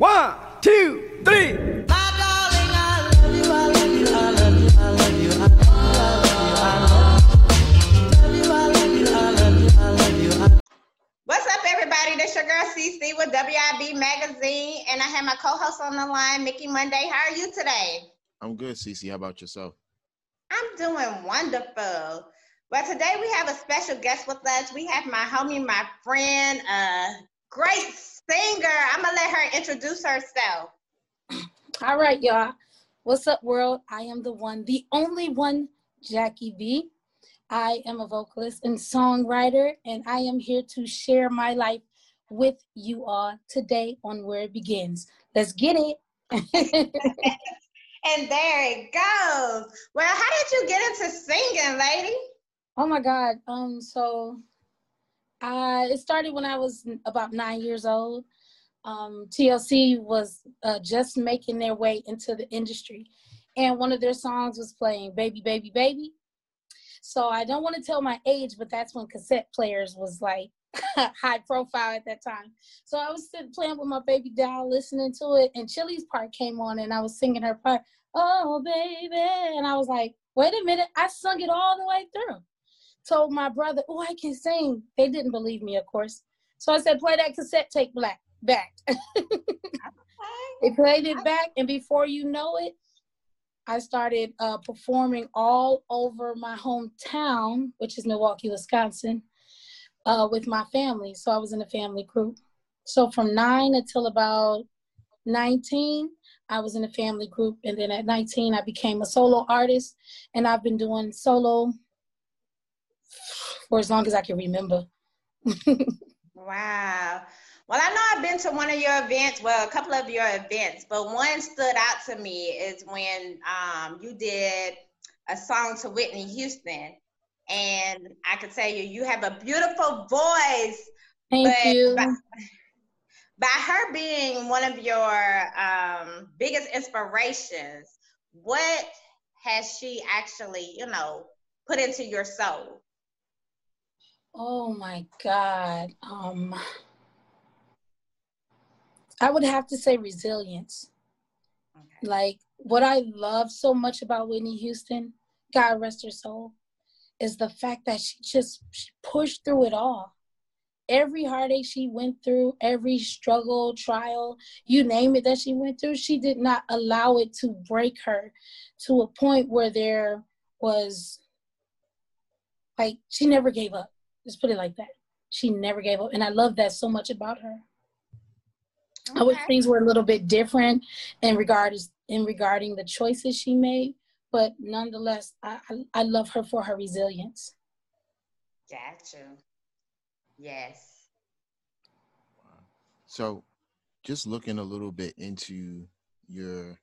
One, two, three. What's up, everybody? This your girl CC with WIB Magazine, and I have my co-host on the line, Mickey Monday. How are you today? I'm good, CC. How about yourself? I'm doing wonderful. Well, today we have a special guest with us. We have my homie, my friend, uh, great singer. I'm gonna let her introduce herself. All right, y'all. What's up, world? I am the one, the only one, Jackie B. I am a vocalist and songwriter, and I am here to share my life with you all today on Where It Begins. Let's get it. and there it goes. Well, how did you get into singing, lady? Oh my God. Um, so it started when I was about nine years old. Um, TLC was uh, just making their way into the industry, and one of their songs was playing "Baby, Baby, Baby." So I don't want to tell my age, but that's when cassette players was like high profile at that time. So I was sitting playing with my baby doll, listening to it, and Chili's part came on, and I was singing her part, "Oh baby," and I was like, "Wait a minute!" I sung it all the way through. Told my brother, "Oh, I can sing." They didn't believe me, of course. So I said, "Play that cassette tape black back." they played it back, and before you know it, I started uh, performing all over my hometown, which is Milwaukee, Wisconsin, uh, with my family. So I was in a family group. So from nine until about 19, I was in a family group. And then at 19, I became a solo artist. And I've been doing solo for as long as I can remember. wow. Well, I know I've been to one of your events, well, a couple of your events, but one stood out to me is when um, you did a song to Whitney Houston. And I could tell you, you have a beautiful voice. Thank you. By, by, her being one of your um, biggest inspirations, what has she actually, you know, put into your soul? Oh my God. Um, I would have to say resilience. Okay. Like what I love so much about Whitney Houston, God rest her soul, is the fact that she just she pushed through it all. Every heartache she went through, every struggle, trial, you name it that she went through, she did not allow it to break her to a point where there was like she never gave up. Just put it like that. She never gave up. And I love that so much about her. Okay. I wish things were a little bit different in regards in regarding the choices she made, but nonetheless, I, I, I love her for her resilience. Gotcha. Yes. So, just looking a little bit into your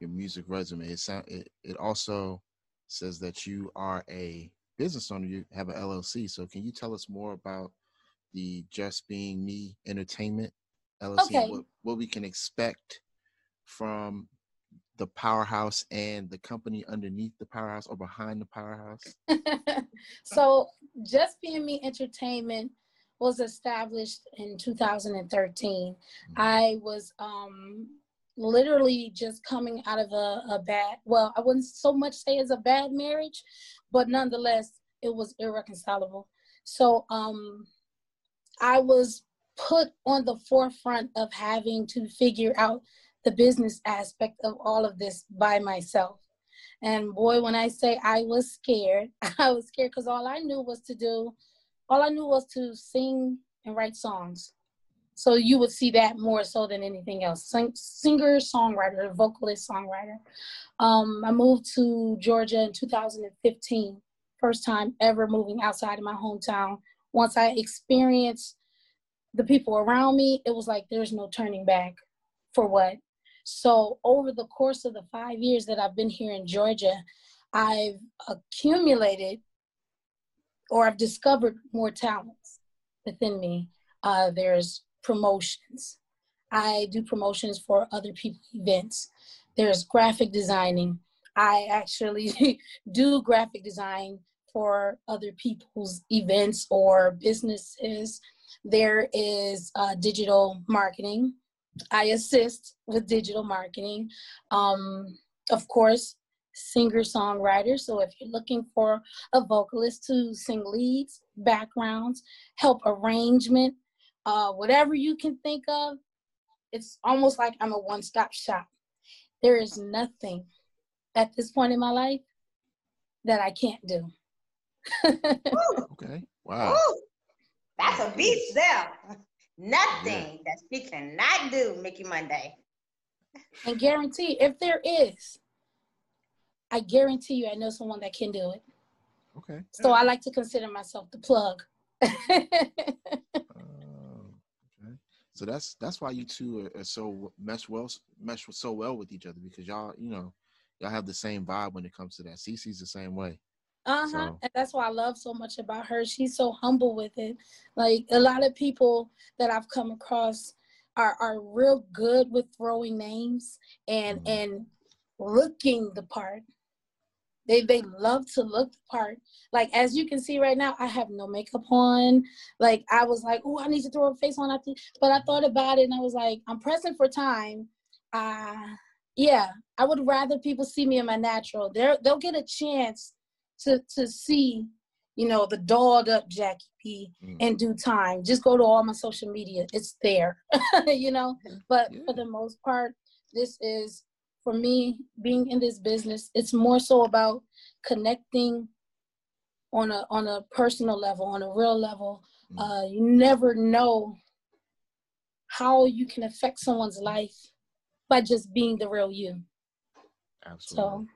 your music resume, it sound it, it also says that you are a business owner. You have an LLC. So, can you tell us more about the Just Being Me Entertainment LLC, okay. what, what we can expect from the powerhouse and the company underneath the powerhouse or behind the powerhouse? so, Just Being Me Entertainment was established in 2013. Mm-hmm. I was um, literally just coming out of a, a, bad, well, I wouldn't so much say it's a bad marriage, but nonetheless, it was irreconcilable. So um, I was put on the forefront of having to figure out the business aspect of all of this by myself. And boy, when I say I was scared, I was scared because all I knew was to do, all I knew was to sing and write songs. So you would see that more so than anything else. Sing, singer, songwriter, vocalist, songwriter. Um, I moved to Georgia in 2015, first time ever moving outside of my hometown. Once I experienced the people around me, it was like there's no turning back for what. So over the course of the five years that I've been here in Georgia, I've accumulated or I've discovered more talents within me. Uh, there's promotions. I do promotions for other people's events. There's graphic designing. I actually do graphic design for other people's events or businesses. There is uh, digital marketing. I assist with digital marketing. Um, of course, singer songwriter. So if you're looking for a vocalist to sing leads, backgrounds, help arrangement, uh, whatever you can think of, it's almost like I'm a one stop shop. There is nothing at this point in my life that I can't do. okay. Wow. Ooh, that's a beast there. Nothing yeah. that she cannot do, Mickey Monday. And guarantee if there is, I guarantee you I know someone that can do it. Okay. So I like to consider myself the plug. So that's that's why you two are, are, so mesh well mesh so well with each other because y'all you know y'all have the same vibe when it comes to that. Cece's the same way. Uh huh. So. And that's why I love so much about her. She's so humble with it. Like a lot of people that I've come across are are real good with throwing names and mm-hmm. and looking the part. They they love to look the part. Like as you can see right now, I have no makeup on. Like I was like, oh, I need to throw a face on. But I thought about it and I was like, I'm pressing for time. Uh yeah, I would rather people see me in my natural. They're they'll get a chance to to see, you know, the dolled up Jackie B mm. in due time. Just go to all my social media. It's there. you know? But yeah. for the most part, this is for me being in this business, it's more so about connecting on a on a personal level, on a real level. Mm. Uh, you never know how you can affect someone's life by just being the real you. Absolutely. So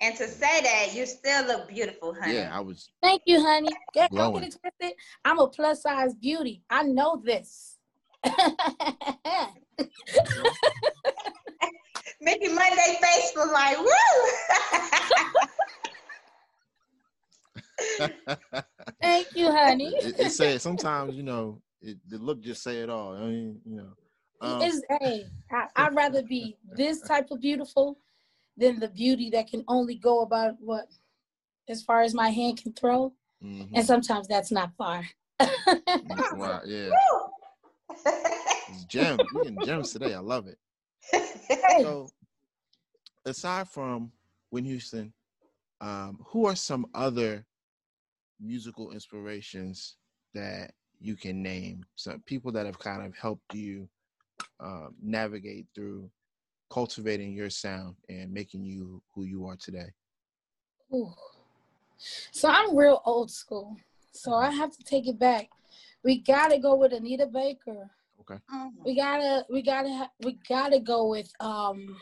and to say that you still look beautiful, honey. Yeah, I was. Thank you, honey. Get, don't get it twisted. I'm a plus size beauty. I know this. Mickey Monday face was like, woo. Thank you, honey. it, it says sometimes, you know, it, the look just say it all. I mean, you know. Um, it's, hey, I, I'd rather be this type of beautiful than the beauty that can only go about what as far as my hand can throw. Mm-hmm. And sometimes that's not far. wow, yeah. It's gems. We're getting gems today. I love it. So aside from Whitney Houston, um, who are some other musical inspirations that you can name? Some people that have kind of helped you um, navigate through cultivating your sound and making you who you are today? Ooh. So I'm real old school. So I have to take it back. We gotta go with Anita Baker. Okay. We gotta we gotta we gotta go with um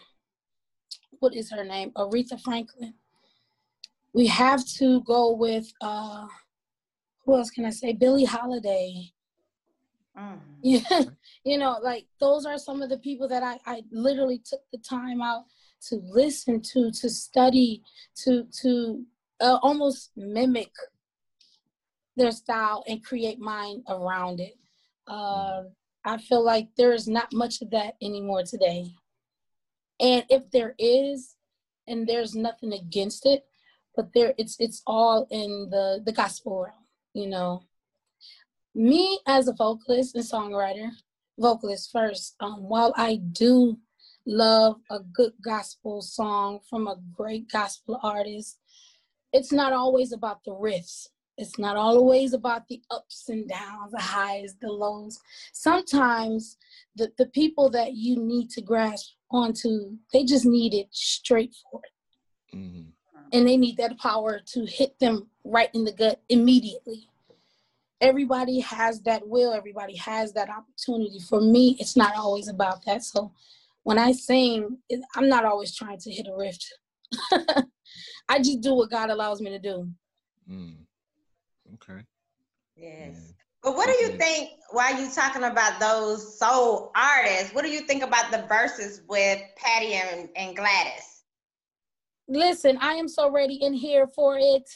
what is her name? Aretha Franklin. We have to go with uh who else can I say? Billie Holiday. Mm. Yeah, you know, like those are some of the people that I, I literally took the time out to listen to, to study, to to uh, almost mimic their style and create mine around it. Uh, I feel like there is not much of that anymore today. And if there is, and there's nothing against it, but there it's it's all in the the gospel realm, you know me as a vocalist and songwriter, vocalist first, um, while I do love a good gospel song from a great gospel artist, it's not always about the riffs. It's not always about the ups and downs, the highs, the lows. Sometimes the, the people that you need to grasp onto, they just need it straightforward. Mm-hmm. And they need that power to hit them right in the gut immediately everybody has that will everybody has that opportunity for me it's not always about that so when i sing i'm not always trying to hit a rift i just do what god allows me to do mm. Okay yes yeah. but what do you think while you talking about those soul artists what do you think about the Verzuz with Patti and, and gladys listen i am so ready in here for it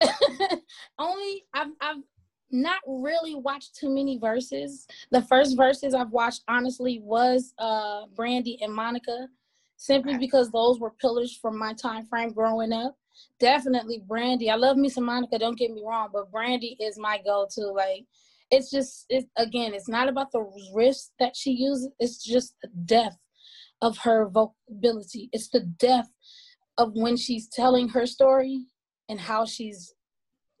only I've, I've not really watched too many Verzuz. The first Verzuz I've watched honestly was uh Brandy and Monica, simply because those were pillars from my time frame growing up. Definitely Brandy. I love me some Monica, don't get me wrong, but Brandy is my go-to. Like it's just it's again it's not about the riffs that she uses it's just the depth of her vocability it's the depth of when she's telling her story and how she's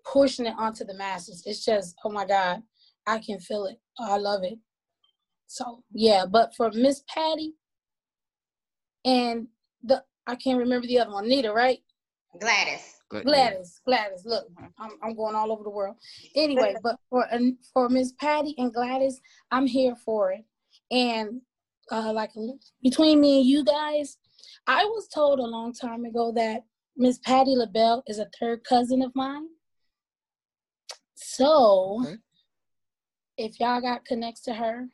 pushing it onto the masses it's just oh my god i can feel it i love it so yeah but for miss Patti and the i can't remember the other one nita right Gladys. Gladys, Gladys. Look, I'm, I'm going all over the world. Anyway, but for for Miss Patti and Gladys, I'm here for it. And uh, like between me and you guys, I was told a long time ago that Miss Patti LaBelle is a third cousin of mine. So, okay. if y'all got connects to her,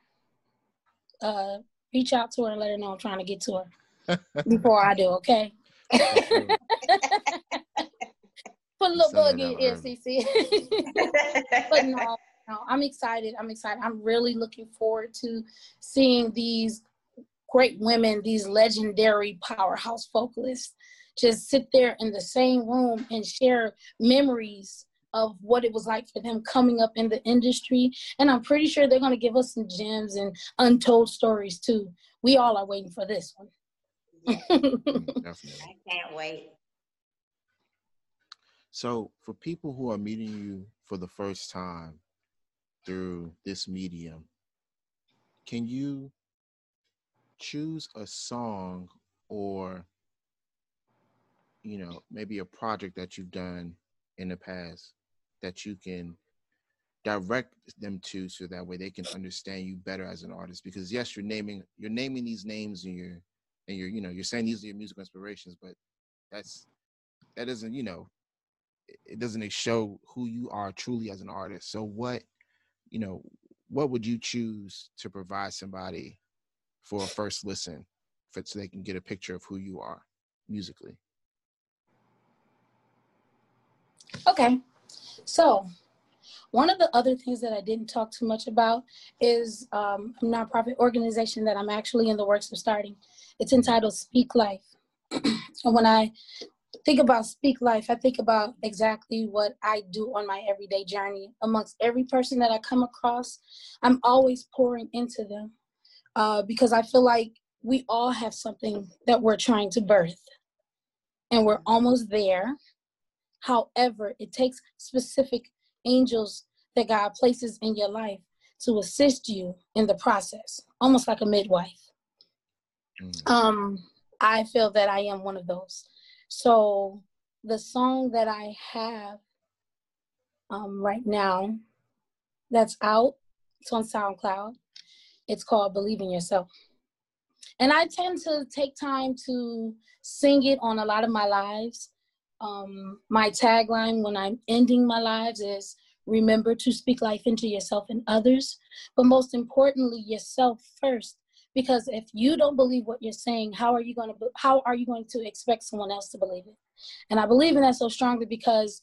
uh, reach out to her and let her know I'm trying to get to her before I do. Okay. Put a little bug in FCC. but no, no, I'm excited. I'm excited. I'm really looking forward to seeing these great women, these legendary powerhouse vocalists, just sit there in the same room and share memories of what it was like for them coming up in the industry. And I'm pretty sure they're going to give us some gems and untold stories too. We all are waiting for this one. Definitely. I can't wait. So, for people who are meeting you for the first time through this medium, can you choose a song or you know maybe a project that you've done in the past that you can direct them to so that way they can understand you better as an artist because yes you're naming you're naming these names and you're and you're you know you're saying these are your musical inspirations but that's that doesn't you know it doesn't show who you are truly as an artist. So what, you know, what would you choose to provide somebody for a first listen for, so they can get a picture of who you are musically? Okay. So one of the other things that I didn't talk too much about is um, a nonprofit organization that I'm actually in the works of starting. It's entitled Speak Life. and when I think about speak life i think about exactly what i do on my everyday journey. Amongst every person that i come across i'm always pouring into them uh, because i feel like we all have something that we're trying to birth. And we're almost there. However it takes specific angels that god places in your life to assist you in the process almost like a midwife mm. um i feel that i am one of those so the song that I have um, right now that's out, it's on SoundCloud. It's called Believe in Yourself. And I tend to take time to sing it on a lot of my lives. Um, my tagline when I'm ending my lives is remember to speak life into yourself and others, but most importantly, yourself first because if you don't believe what you're saying how are you going to how are you going to expect someone else to believe it? And i believe in that so strongly because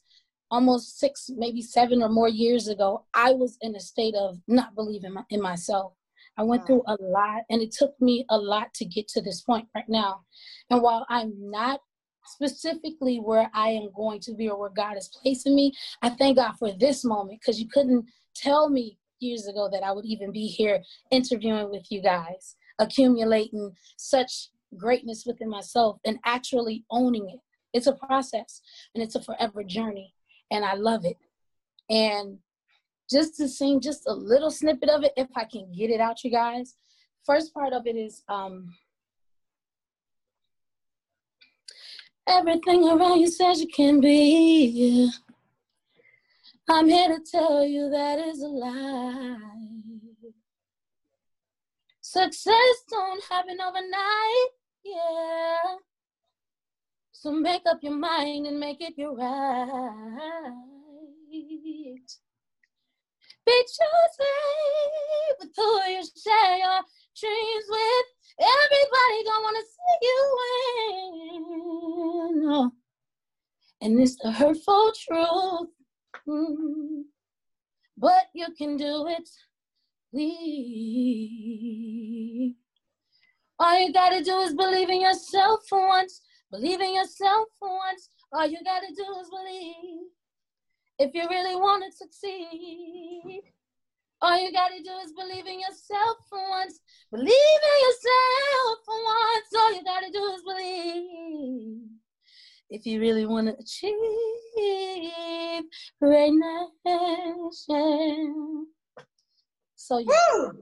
almost six maybe seven or more years ago i was in a state of not believing in myself. I went through a lot and it took me a lot to get to this point right now. And while i'm not specifically where i am going to be or where god is placing me i thank god for this moment because you couldn't tell me years ago that I would even be here interviewing with you guys accumulating such greatness within myself and actually owning it. It's a process and it's a forever journey. And I love it. And just to sing just a little snippet of it, if I can get it out, you guys. First part of it is um, everything around you says you can be. I'm here to tell you that is a lie. Success don't happen overnight, yeah. So make up your mind and make it your right. Be choosy with who you share your dreams with. Everybody don't wanna see you win. And it's the hurtful truth. Mm. But you can do it we. All you gotta do is believe in yourself for once. Believe in yourself for once. All you gotta do is believe. If you really wanna succeed, All you gotta do is believe in yourself for once. Believe in yourself for once. All you gotta do is believe. If you really want to achieve greatness. So yeah. Woo!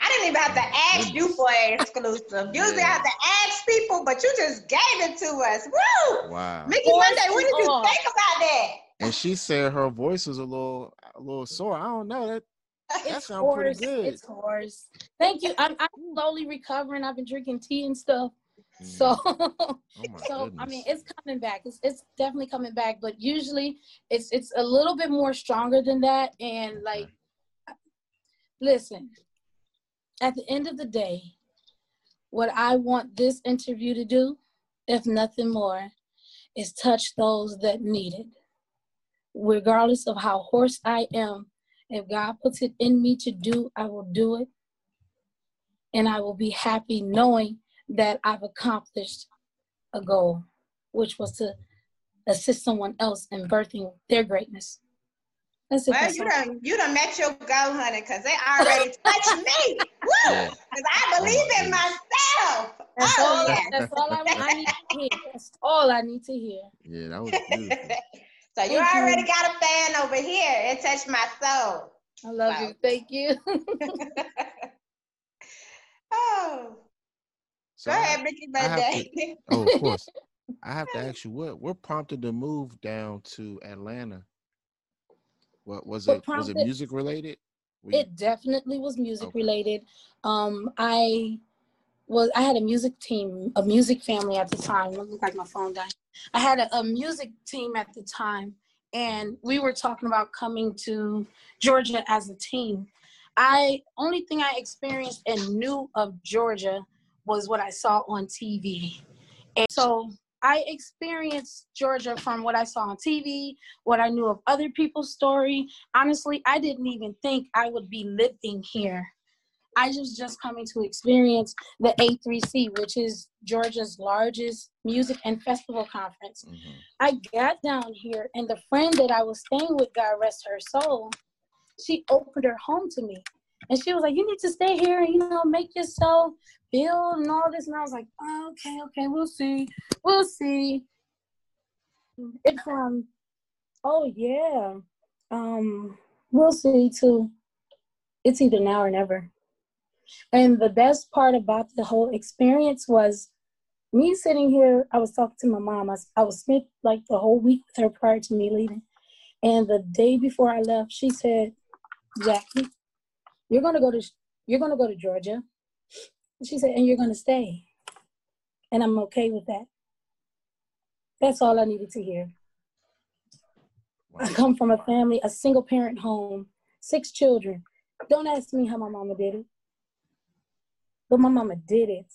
I didn't even have to ask you for an exclusive. Usually I have to ask people, but you just gave it to us. Woo! Wow. Mickey Voice Monday, what did you off. think about that? And she said her voice was a little a little sore. I don't know that. That It's sound pretty good. It's hoarse. Thank you. I'm, I'm slowly recovering. I've been drinking tea and stuff. Mm. So, oh my so I mean, it's coming back. It's it's definitely coming back. But usually, it's it's a little bit more stronger than that. And like, listen, at the end of the day, what I want this interview to do, if nothing more, is touch those that need it. Regardless of how hoarse I am, if God puts it in me to do, I will do it. And I will be happy knowing that I've accomplished a goal, which was to assist someone else in birthing their greatness. That's. Well, you all. done, you done met your goal, honey, because they already touched me. Woo! Yeah. Because I oh, believe Oh, in myself. That's oh, all. yeah. That's all I, I need to hear. That's all I need to hear. Yeah, that was beautiful. so you Thank you. already got a fan over here. It touched my soul. I love Wow. you. Thank you. Oh, So go I- ahead, Ricky I have Monday. oh, of course. I have to ask you what what prompted the move down to Atlanta? What was it? Was it music related? Were you- it definitely was music Okay. related. Um, I was I had a music team, a music family at the time. It looked like my phone died. I had a, a music team at the time, and we were talking about coming to Georgia as a team. I only thing I experienced and knew of Georgia was what I saw on TV, and so I experienced Georgia from what I saw on TV, what I knew of other people's story. Honestly, I didn't even think I would be living here. I was just coming to experience the A3C, which is Georgia's largest music and festival conference. Mhm. I got down here, and the friend that I was staying with, God rest her soul, she opened her home to me. And she was like, You need to stay here and, you know, make yourself feel and all this. And I was like, oh, Okay, okay, we'll see. We'll see. It's, um, oh, yeah. Um, we'll see too. It's either now or never. And the best part about the whole experience was me sitting here, I was talking to my mom. I was spent like the whole week with her prior to me leaving. And the day before I left, she said, Jackie, you're gonna go to you're gonna go to Georgia. And she said, and you're gonna stay. And I'm okay with that. That's all I needed to hear. I come from a family, a single parent home, six children. Don't ask me how my mama did it. But my mama did it.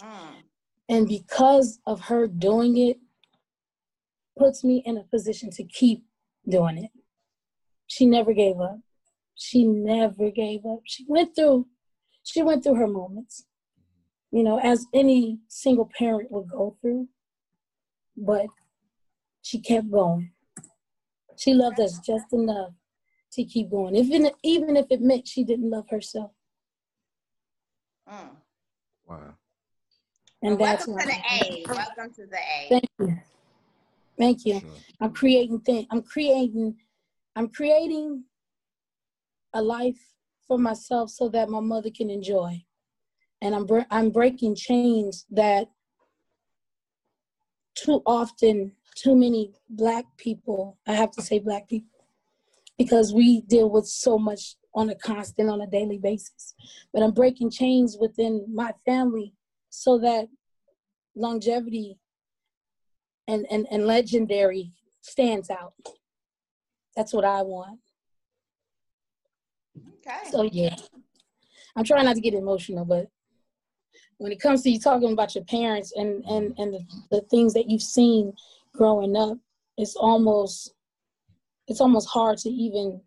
Mm. And because of her doing it, puts me in a position to keep doing it. She never gave up. She never gave up. She went through, she went through her moments, you know, as any single parent would go through. But she kept going. She loved us just enough to keep going, even even if it meant she didn't love herself. Mm. Wow. And Well, that's welcome to why- the A. Welcome to the A. Thank you. Thank you. Sure. I'm creating things. I'm creating. I'm creating a life for myself so that my mother can enjoy, and I'm I'm breaking chains that too often too many black people. I have to say black people because we deal with so much on a constant, on a daily basis. But I'm breaking chains within my family so that longevity and, and, and legendary stands out. That's what I want. Okay. So yeah, I'm trying not to get emotional, but when it comes to you talking about your parents and and and the, the things that you've seen growing up, it's almost it's almost hard to even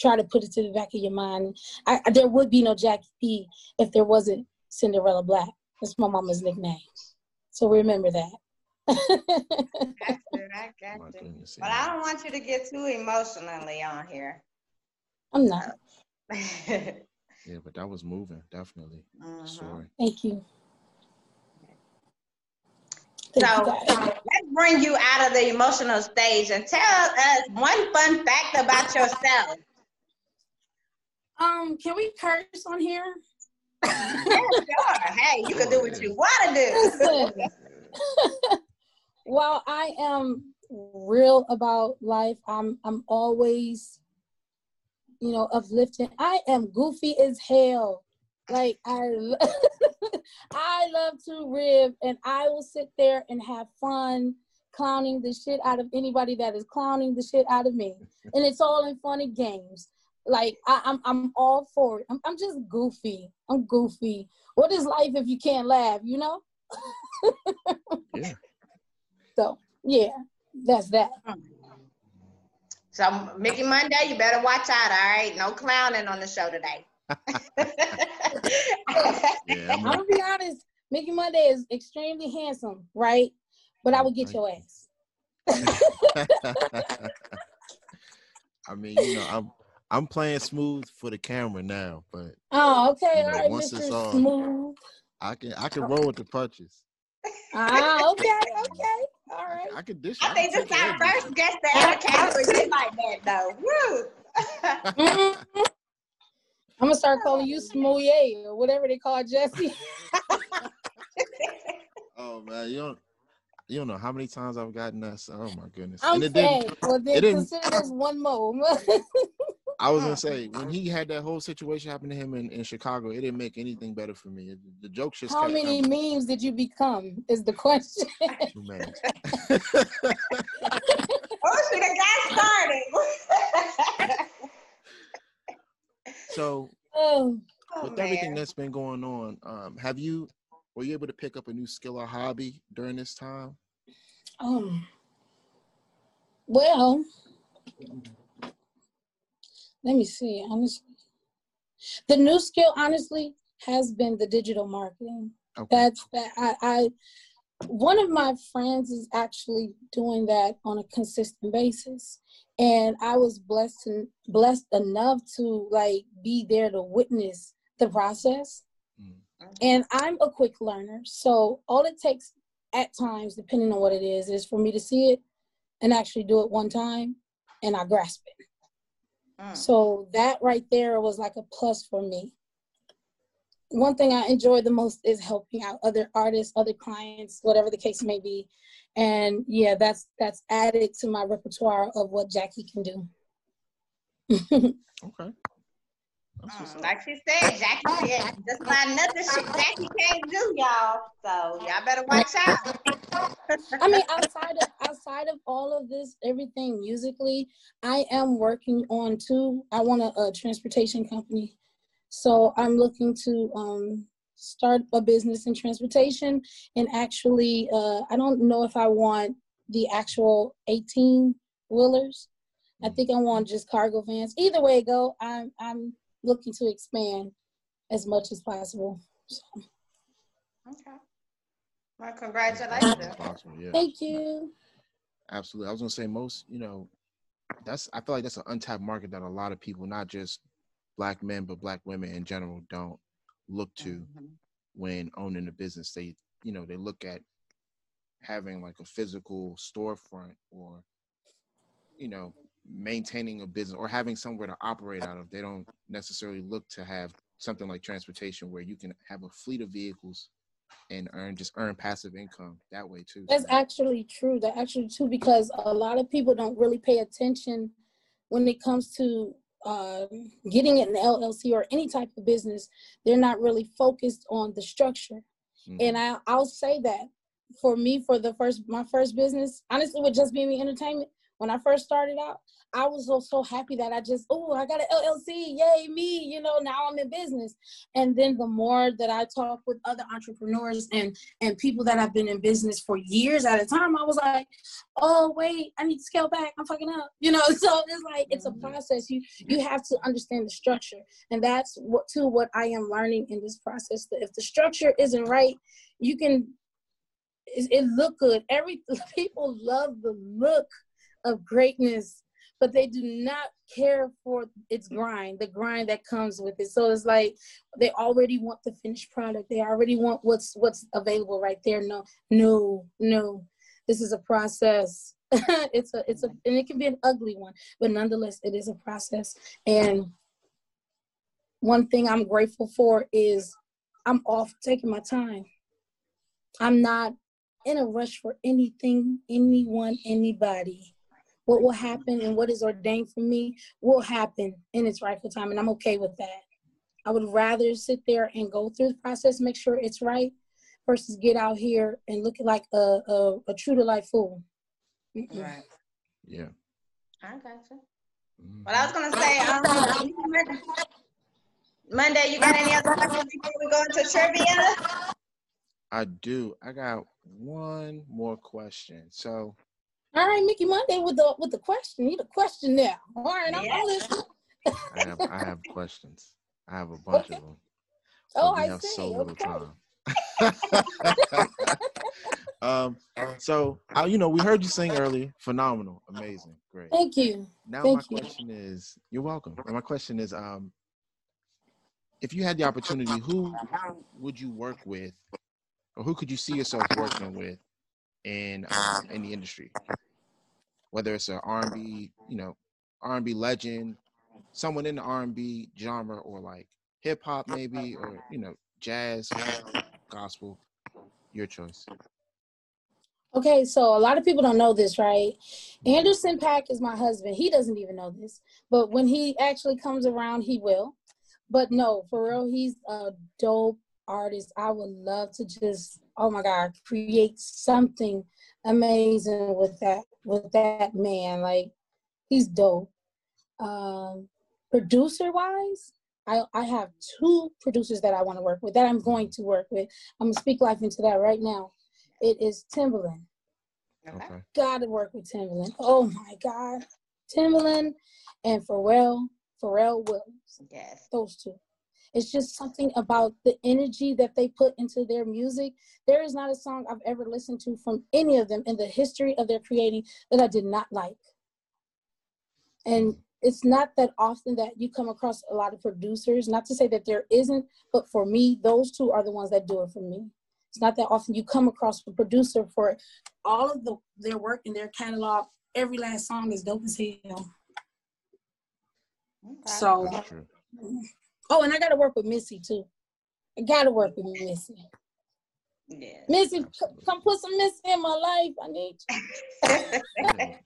try to put it to the back of your mind. I, I- there would be no Jackie B if there wasn't Cinderella Black. That's my mama's nickname. So remember that. Got you. I got you. goodness. But I don't want you to get too emotionally on here. I'm not. Yeah, but that was moving, definitely. Mhm. Story. Thank you. So you let's bring you out of the emotional stage and tell us one fun fact about yourself. Um, can we curse on here? Yeah, sure. Hey, you can do what you want to do. Listen. While I am real about life, I'm I'm always, you know, uplifting. I am goofy as hell. Like I, I love to rib, and I will sit there and have fun clowning the shit out of anybody that is clowning the shit out of me, and it's all in fun and games. Like I, I'm, I'm all for it. I'm, I'm just goofy. I'm goofy. What is life if you can't laugh? You know. Yeah. So yeah, that's that. So Mickey Monday, you better watch out. All right, no clowning on the show today. Yeah, I'm I'm gonna be honest. Mickey Monday is extremely handsome, right? But I would get your ass. I mean, you know, I'm I'm playing smooth for the camera now, but Oh, okay, You know, all right, once it's Mr. on- Smooth. I can I can roll with the punches. Ah, okay, okay, all right. I can dish. I think can this take our first guest to ever came with like that, though. Woo! I'm gonna start calling you Smooth or whatever they call Jussie. Oh man, you don't you don't know how many times I've gotten that. Oh my goodness. I'm and it didn't. saying, well, then it didn't- consider this one more. I was gonna say when he had that whole situation happen to him in, in Chicago, it didn't make anything better for me. It, the jokes just How many coming. memes did you become? Is the question. Too many. Oh, she done got started. so oh, Oh, with everything that's been going on, um, have you were you able to pick up a new skill or hobby during this time? um. Well, let me see. Honestly, the new skill, honestly, has been the digital marketing. Okay. That's that. I, I one of my friends is actually doing that on a consistent basis, and I was blessed and blessed enough to like be there to witness the process. Mm. And I'm a quick learner, so all it takes at times, depending on what it is, is for me to see it and actually do it one time, and I grasp it. Mm. So that right there was like a plus for me. One thing I enjoy the most is helping out other artists, other clients, whatever the case may be. And yeah, that's that's added to my repertoire of what Jackie can do. Okay. That's what's Mm. Like she said, Jackie said, just about nothing shit Jackie can't do, y'all. So y'all better watch out. I mean, outside of outside of all of this, everything musically, I am working on too. I want a, a transportation company, so I'm looking to um, start a business in transportation. And actually, uh, I don't know if I want the actual 18 wheelers. I think I want just cargo vans. Either way it go, I'm I'm looking to expand as much as possible. Okay. Well, congratulations. possible, yeah. thank you. Absolutely. I was gonna say most, you know, that's I feel like that's an untapped market that a lot of people, not just black men, but black women in general, don't look to Mhm. when owning a business. They, you know, they look at having like a physical storefront or, you know, maintaining a business or having somewhere to operate out of. They don't necessarily look to have something like transportation where you can have a fleet of vehicles and earn just earn passive income that way too. That's actually true. That's actually true because a lot of people don't really pay attention when it comes to uh, getting an LLC or any type of business. They're not really focused on the structure. mhm. And I, I'll say that for me, for the first my first business, honestly, with just being me entertainment, when I first started out, I was so so happy that I just oh I got an LLC, yay me, you know now I'm in business. And then the more that I talk with other entrepreneurs and and people that have been in business for years at a time, I was like, oh wait, I need to scale back. I'm fucking up, you know. So it's like it's a Mhm. process. You you have to understand the structure, and that's what too what I am learning in this process. That if the structure isn't right, you can it, it look good. Every people love the look of greatness, but they do not care for its grind, the grind that comes with it. So it's like they already want the finished product. They already want what's what's available right there. No, no, no. This is a process. it's a it's a and it can be an ugly one, but nonetheless, it is a process. And one thing I'm grateful for is I'm off taking my time. I'm not in a rush for anything, anyone, anybody. What will happen and what is ordained for me will happen in its rightful time, and I'm okay with that. I would rather sit there and go through the process, make sure it's right, versus get out here and look like a, a, a true to life fool. Mm-mm. Right. Yeah. I got you. Well, I was gonna say, um, Monday, you got any other questions before we go into trivia? I do. I got one more question. So, all right, Mickey Monday with the with the question. You a question now. All right, I'm, yeah. listening. I have I have questions. I have a bunch okay. of them. So oh, I see. So okay. um. So, uh, you know, we heard you sing earlier. Phenomenal, amazing, great. Thank you. Now Thank my you. question is, you're welcome. My question is, um, if you had the opportunity, who would you work with, or who could you see yourself working with in um, in the industry? Whether it's an R&B, you know, R&B legend, someone in the R&B genre, or like hip hop maybe, or you know, jazz, gospel. Your choice. Okay, so a lot of people don't know this, right? Anderson .Paak is my husband. He doesn't even know this, but when he actually comes around, he will. But no, for real, he's a dope artist. I would love to just, oh my God, create something amazing with that with that man. Like he's dope. Um, producer wise, I, I have two producers that I want to work with that I'm going to work with. I'm gonna speak life into that right now. It is Timbaland. Okay. Gotta work with Timbaland. Oh my God. Timbaland and Pharrell, Pharrell Williams. Yes. Those two. It's just something about the energy that they put into their music. There is not a song I've ever listened to from any of them in the history of their creating that I did not like. And it's not that often that you come across a lot of producers, not to say that there isn't, but for me, those two are the ones that do it for me. It's not that often you come across a producer for all of the their work in their catalog. Every last song is dope as hell. Okay. So, oh, and I got to work with Missy too. I got to work with Missy. Yeah. Missy, c- come put some Missy in my life. I need you.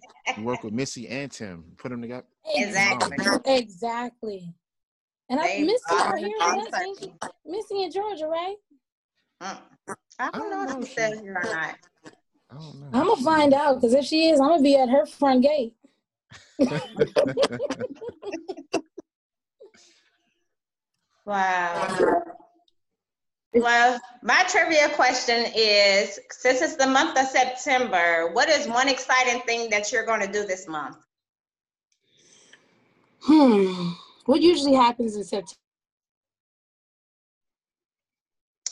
You work with Missy and Tim. Put them together. Exactly. Exactly. And I Missy out here, yes, Missy in Georgia, right? Mm. I don't know if she says here or not. I don't know. I'm gonna find out because if she is, I'm gonna be at her front gate. wow. Well, my trivia question is since it's the month of September, what is one exciting thing that you're going to do this month? Hmm. What usually happens in September?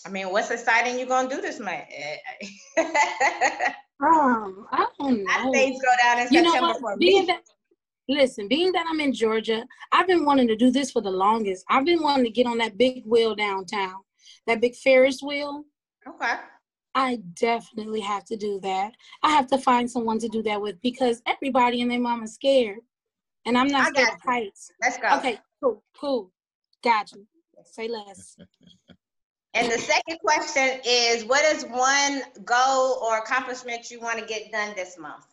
I mean, what's exciting you're gonna do this month? um, I don't know. Things go down in you September for me. That, listen, being that I'm in Georgia, I've been wanting to do this for the longest. I've been wanting to get on that big wheel downtown, that big Ferris wheel. Okay. I definitely have to do that. I have to find someone to do that with because everybody and their mom is scared. And I'm not I scared got of heights. Let's go. Okay, cool, cool. Got you. Say less. And the second question is what is one goal or accomplishment you want to get done this month?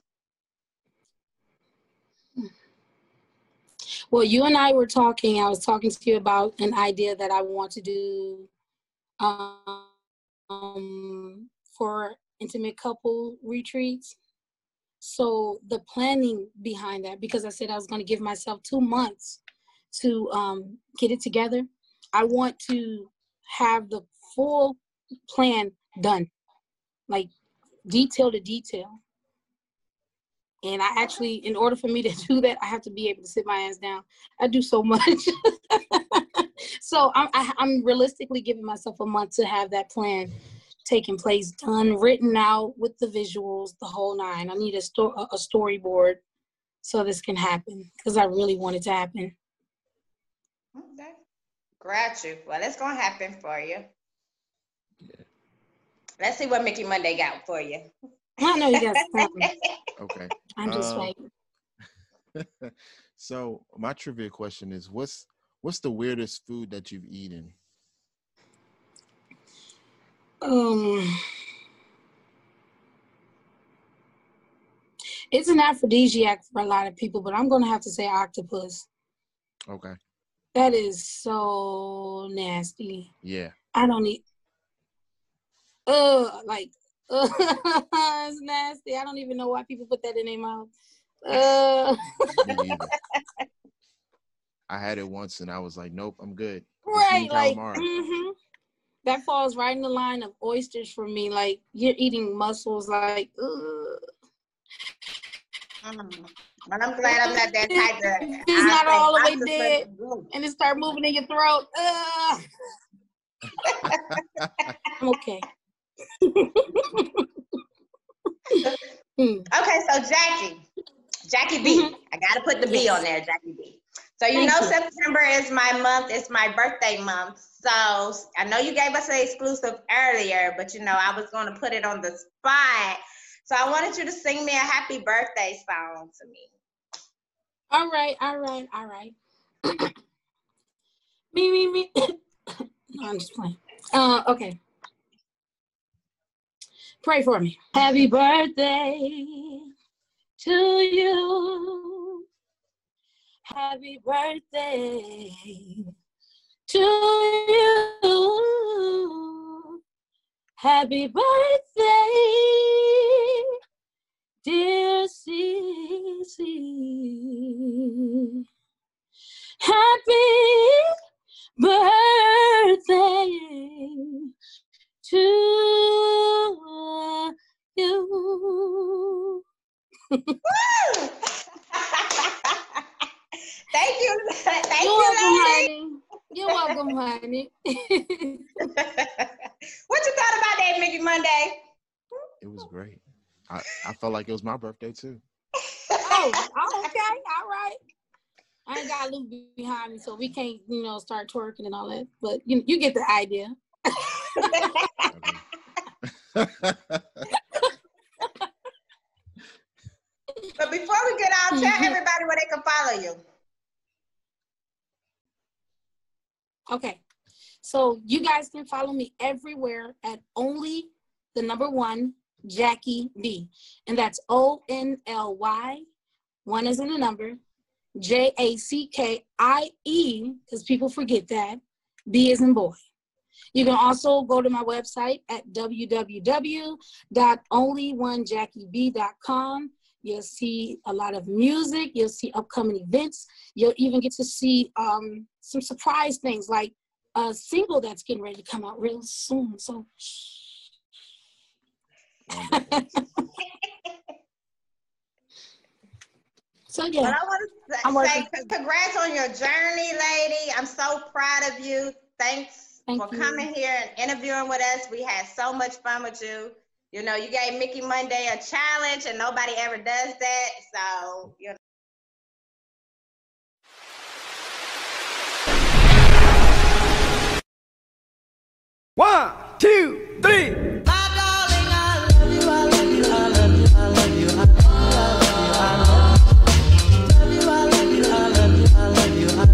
Well, you and I were talking, I was talking to you about an idea that I want to do um, for intimate couple retreats. So the planning behind that, because I said I was going to give myself two months to um, get it together. I want to have the full plan done, like detail to detail. And I actually, in order for me to do that, I have to be able to sit my ass down. I do so much. so I'm, I, am i am realistically giving myself a month to have that plan taking place, done, written out with the visuals, the whole nine. I need a, sto- a storyboard so this can happen because I really want it to happen. Okay. Got you. Well, it's gonna happen for you. Yeah. Let's see what Mickey Monday got for you. I know you got something. Okay. I'm just Um, waiting. so my trivia question is what's what's the weirdest food that you've eaten? Um, it's an aphrodisiac for a lot of people, but I'm gonna have to say octopus. Okay. That is so nasty. Yeah. I don't eat. Ugh, like, ugh, it's nasty. I don't even know why people put that in their mouth. Uh, I had it once and I was like, nope, I'm good. Right, like, calamari. mhm. that falls right in the line of oysters for me. Like, you're eating mussels, like, ugh. Mm. But I'm glad I'm not that type of. It's not all the way dead. octopus is good. and it start moving in your throat. Ugh. I'm okay. Hmm. Okay, so Jackie, Jackie B. Mhm. I gotta put the B Yes. on there, Jackie B. So you Thank know you. September is my month, it's my birthday month. So I know you gave us an exclusive earlier, but you know, I was gonna put it on the spot. So I wanted you to sing me a happy birthday song to me. All right, all right, all right. me, me, me. no, I'm just playing. Uh, okay. Pray for me. Happy birthday to you. Happy birthday to you. Happy birthday, like it was my birthday too. oh, okay, all right. I ain't got Luke behind me, so we can't, you know, start twerking and all that. But you, you get the idea. But before we get out, tell Mhm. everybody where they can follow you. Okay. So you guys can follow me everywhere at only the number one Jackie B. And that's O N L Y, one is in the number, J A C K I E, because people forget that. B is in boy. You can also go to my website at www.onlyoneJackieB.com. You'll see a lot of music. You'll see upcoming events. You'll even get to see um, some surprise things like a single that's getting ready to come out real soon. So, Wonderful. so But I want to say working. congrats on your journey, lady. I'm so proud of you. Thanks Thank for you. coming here and interviewing with us. We had so much fun with you. You know, you gave Mickey Monday a challenge, and nobody ever does that. So, you know. One, two, three.